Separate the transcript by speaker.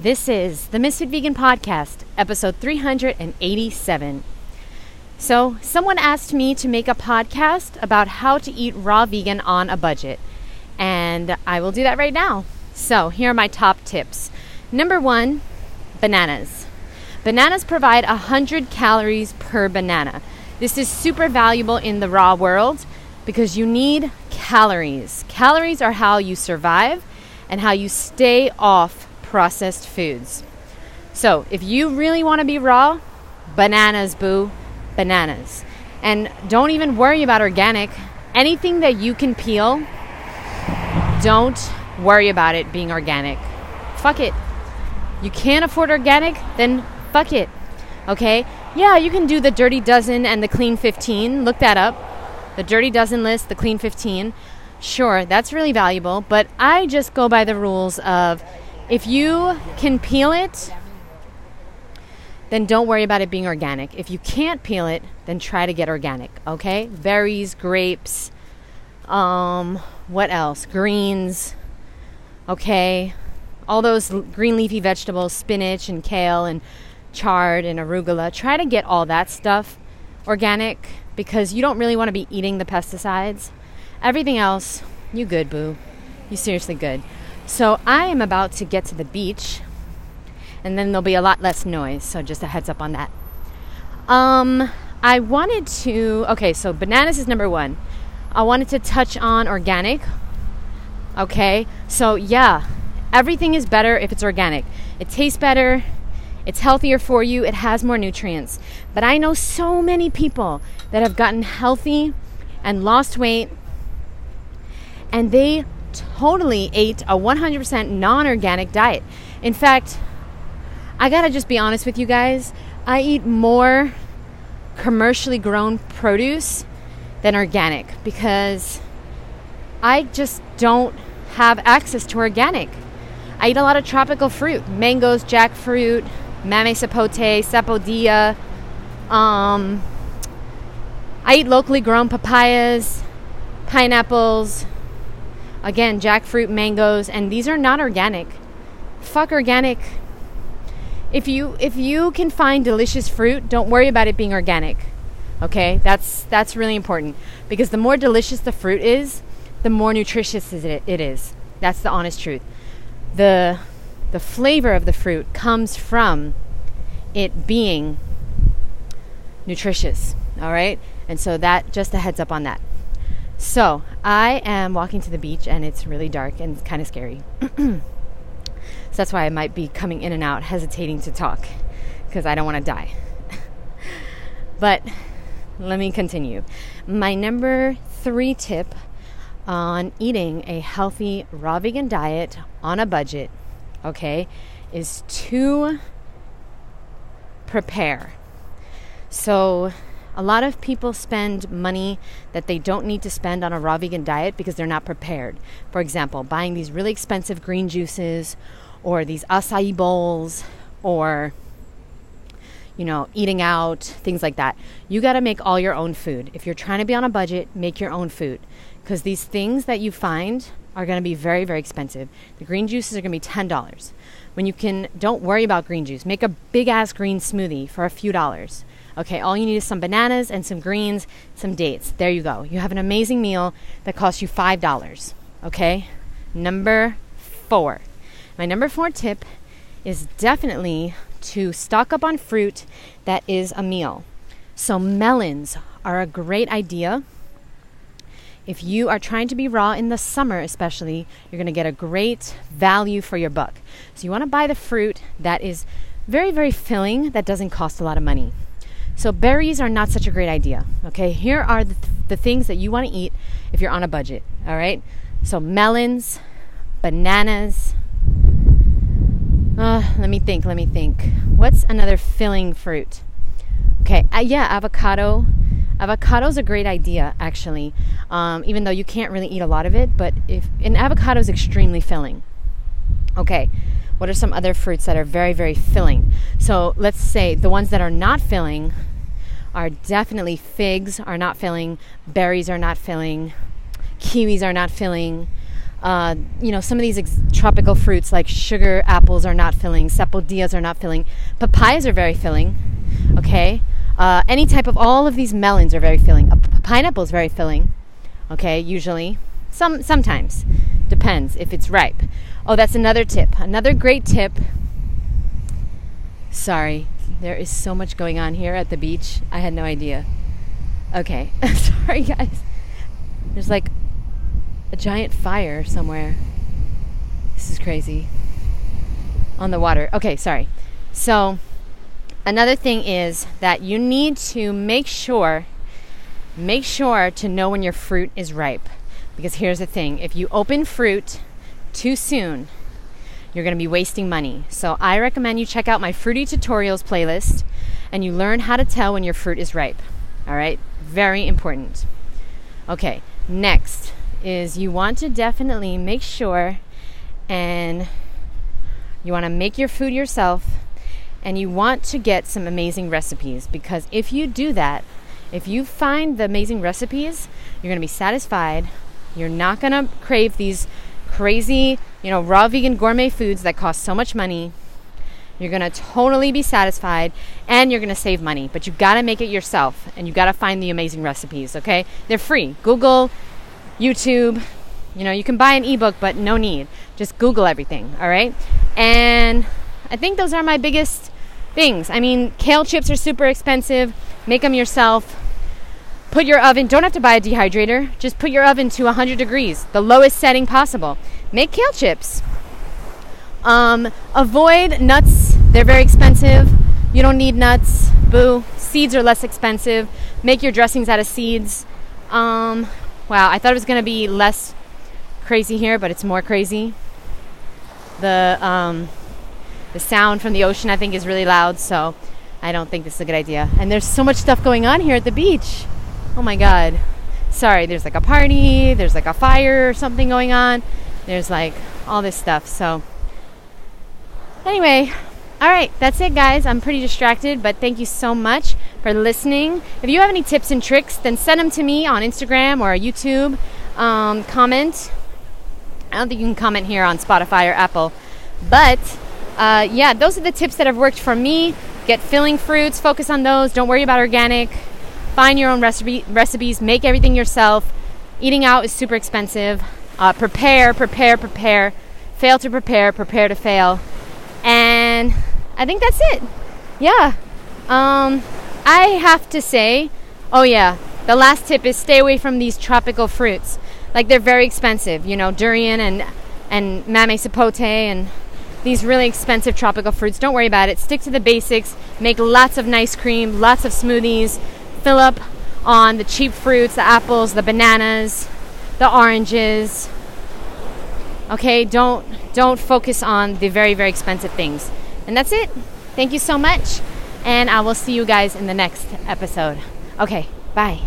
Speaker 1: This is the Misfit Vegan Podcast, episode 387. So, someone asked me to make a podcast about how to eat raw vegan on a budget, and I will do that right now. So, here are my top tips. Number one, bananas. Bananas provide 100 calories per banana. This is super valuable in the raw world because you need calories. Calories are how you survive and how you stay off processed foods. So, if you really want to be raw, bananas, boo, bananas. And don't even worry about organic. Anything that you can peel, don't worry about it being organic. Fuck it. You can't afford organic, then fuck it. Okay? Yeah, you can do the dirty dozen and the clean 15. Look that up. The dirty dozen list, the clean 15. Sure, that's really valuable, but I just go by the rules of if you can peel it, then don't worry about it being organic. If you can't peel it, then try to get organic, okay? Berries, grapes, um, what else? Greens, okay? All those green leafy vegetables, spinach and kale and chard and arugula. Try to get all that stuff organic because you don't really want to be eating the pesticides. Everything else, you good, boo. You seriously good. So I am about to get to the beach, and then there'll be a lot less noise. So just a heads up on that. Um, I wanted to. Okay, so bananas is number one. I wanted to touch on organic. Okay, so yeah, everything is better if it's organic. It tastes better. It's healthier for you. It has more nutrients. But I know so many people that have gotten healthy and lost weight, and they totally ate a 100% non organic diet. In fact, I gotta just be honest with you guys, I eat more commercially grown produce than organic because I just don't have access to organic. I eat a lot of tropical fruit mangoes, jackfruit, mamey sapote, sapodilla. Um, I eat locally grown papayas, pineapples, Again, jackfruit, mangoes, and these are not organic. Fuck organic. If you if you can find delicious fruit, don't worry about it being organic. Okay? That's that's really important because the more delicious the fruit is, the more nutritious it is. That's the honest truth. The the flavor of the fruit comes from it being nutritious, all right? And so that just a heads up on that. So I am walking to the beach and it's really dark and kind of scary. so that's why I might be coming in and out, hesitating to talk because I don't want to die. but let me continue. My number three tip on eating a healthy raw vegan diet on a budget, okay, is to prepare. So a lot of people spend money that they don't need to spend on a raw vegan diet because they're not prepared. For example, buying these really expensive green juices or these acai bowls or you know, eating out, things like that. You got to make all your own food. If you're trying to be on a budget, make your own food because these things that you find are going to be very very expensive. The green juices are going to be $10. When you can don't worry about green juice. Make a big ass green smoothie for a few dollars. Okay, all you need is some bananas and some greens, some dates. There you go. You have an amazing meal that costs you $5. Okay, number four. My number four tip is definitely to stock up on fruit that is a meal. So, melons are a great idea. If you are trying to be raw in the summer, especially, you're going to get a great value for your buck. So, you want to buy the fruit that is very, very filling, that doesn't cost a lot of money. So berries are not such a great idea. Okay, here are the, th- the things that you want to eat if you're on a budget. All right, so melons, bananas. Uh, let me think. Let me think. What's another filling fruit? Okay, uh, yeah, avocado. Avocado is a great idea, actually. Um, even though you can't really eat a lot of it, but if an avocado is extremely filling. Okay, what are some other fruits that are very, very filling? So let's say the ones that are not filling are definitely figs are not filling, berries are not filling, kiwis are not filling, uh, you know, some of these ex- tropical fruits like sugar apples are not filling, sapodillas are not filling, papayas are very filling. Okay, uh, any type of all of these melons are very filling. A p- pineapple is very filling. Okay, usually, some sometimes depends if it's ripe. Oh, that's another tip. Another great tip. Sorry, there is so much going on here at the beach. I had no idea. Okay, sorry guys. There's like a giant fire somewhere. This is crazy. On the water. Okay, sorry. So, another thing is that you need to make sure make sure to know when your fruit is ripe. Because here's the thing, if you open fruit too soon, you're going to be wasting money. So, I recommend you check out my fruity tutorials playlist and you learn how to tell when your fruit is ripe. All right? Very important. Okay, next is you want to definitely make sure and you want to make your food yourself and you want to get some amazing recipes because if you do that, if you find the amazing recipes, you're going to be satisfied. You're not going to crave these crazy, you know, raw vegan gourmet foods that cost so much money. You're going to totally be satisfied and you're going to save money, but you've got to make it yourself and you've got to find the amazing recipes, okay? They're free. Google YouTube. You know, you can buy an ebook, but no need. Just Google everything, all right? And I think those are my biggest things. I mean, kale chips are super expensive. Make them yourself. Put your oven, don't have to buy a dehydrator. Just put your oven to 100 degrees, the lowest setting possible. Make kale chips. Um, avoid nuts, they're very expensive. You don't need nuts. Boo. Seeds are less expensive. Make your dressings out of seeds. Um, Wow, I thought it was going to be less crazy here, but it's more crazy. The um, the sound from the ocean, I think, is really loud, so I don't think this is a good idea. And there's so much stuff going on here at the beach. Oh my god. Sorry, there's like a party, there's like a fire or something going on. There's like all this stuff. So anyway, all right, that's it, guys. I'm pretty distracted, but thank you so much for listening. If you have any tips and tricks, then send them to me on Instagram or YouTube. Um, comment. I don't think you can comment here on Spotify or Apple, but uh, yeah, those are the tips that have worked for me. Get filling fruits, focus on those. Don't worry about organic. Find your own recipe, recipes. Make everything yourself. Eating out is super expensive. Uh, prepare, prepare, prepare. Fail to prepare, prepare to fail. And I think that's it. Yeah. Um, I have to say, oh yeah, the last tip is stay away from these tropical fruits. Like they're very expensive, you know, durian and and mamey sapote and these really expensive tropical fruits. Don't worry about it. Stick to the basics. Make lots of nice cream, lots of smoothies. Fill up on the cheap fruits, the apples, the bananas, the oranges. Okay, don't don't focus on the very very expensive things. And that's it. Thank you so much. And I will see you guys in the next episode. Okay, bye.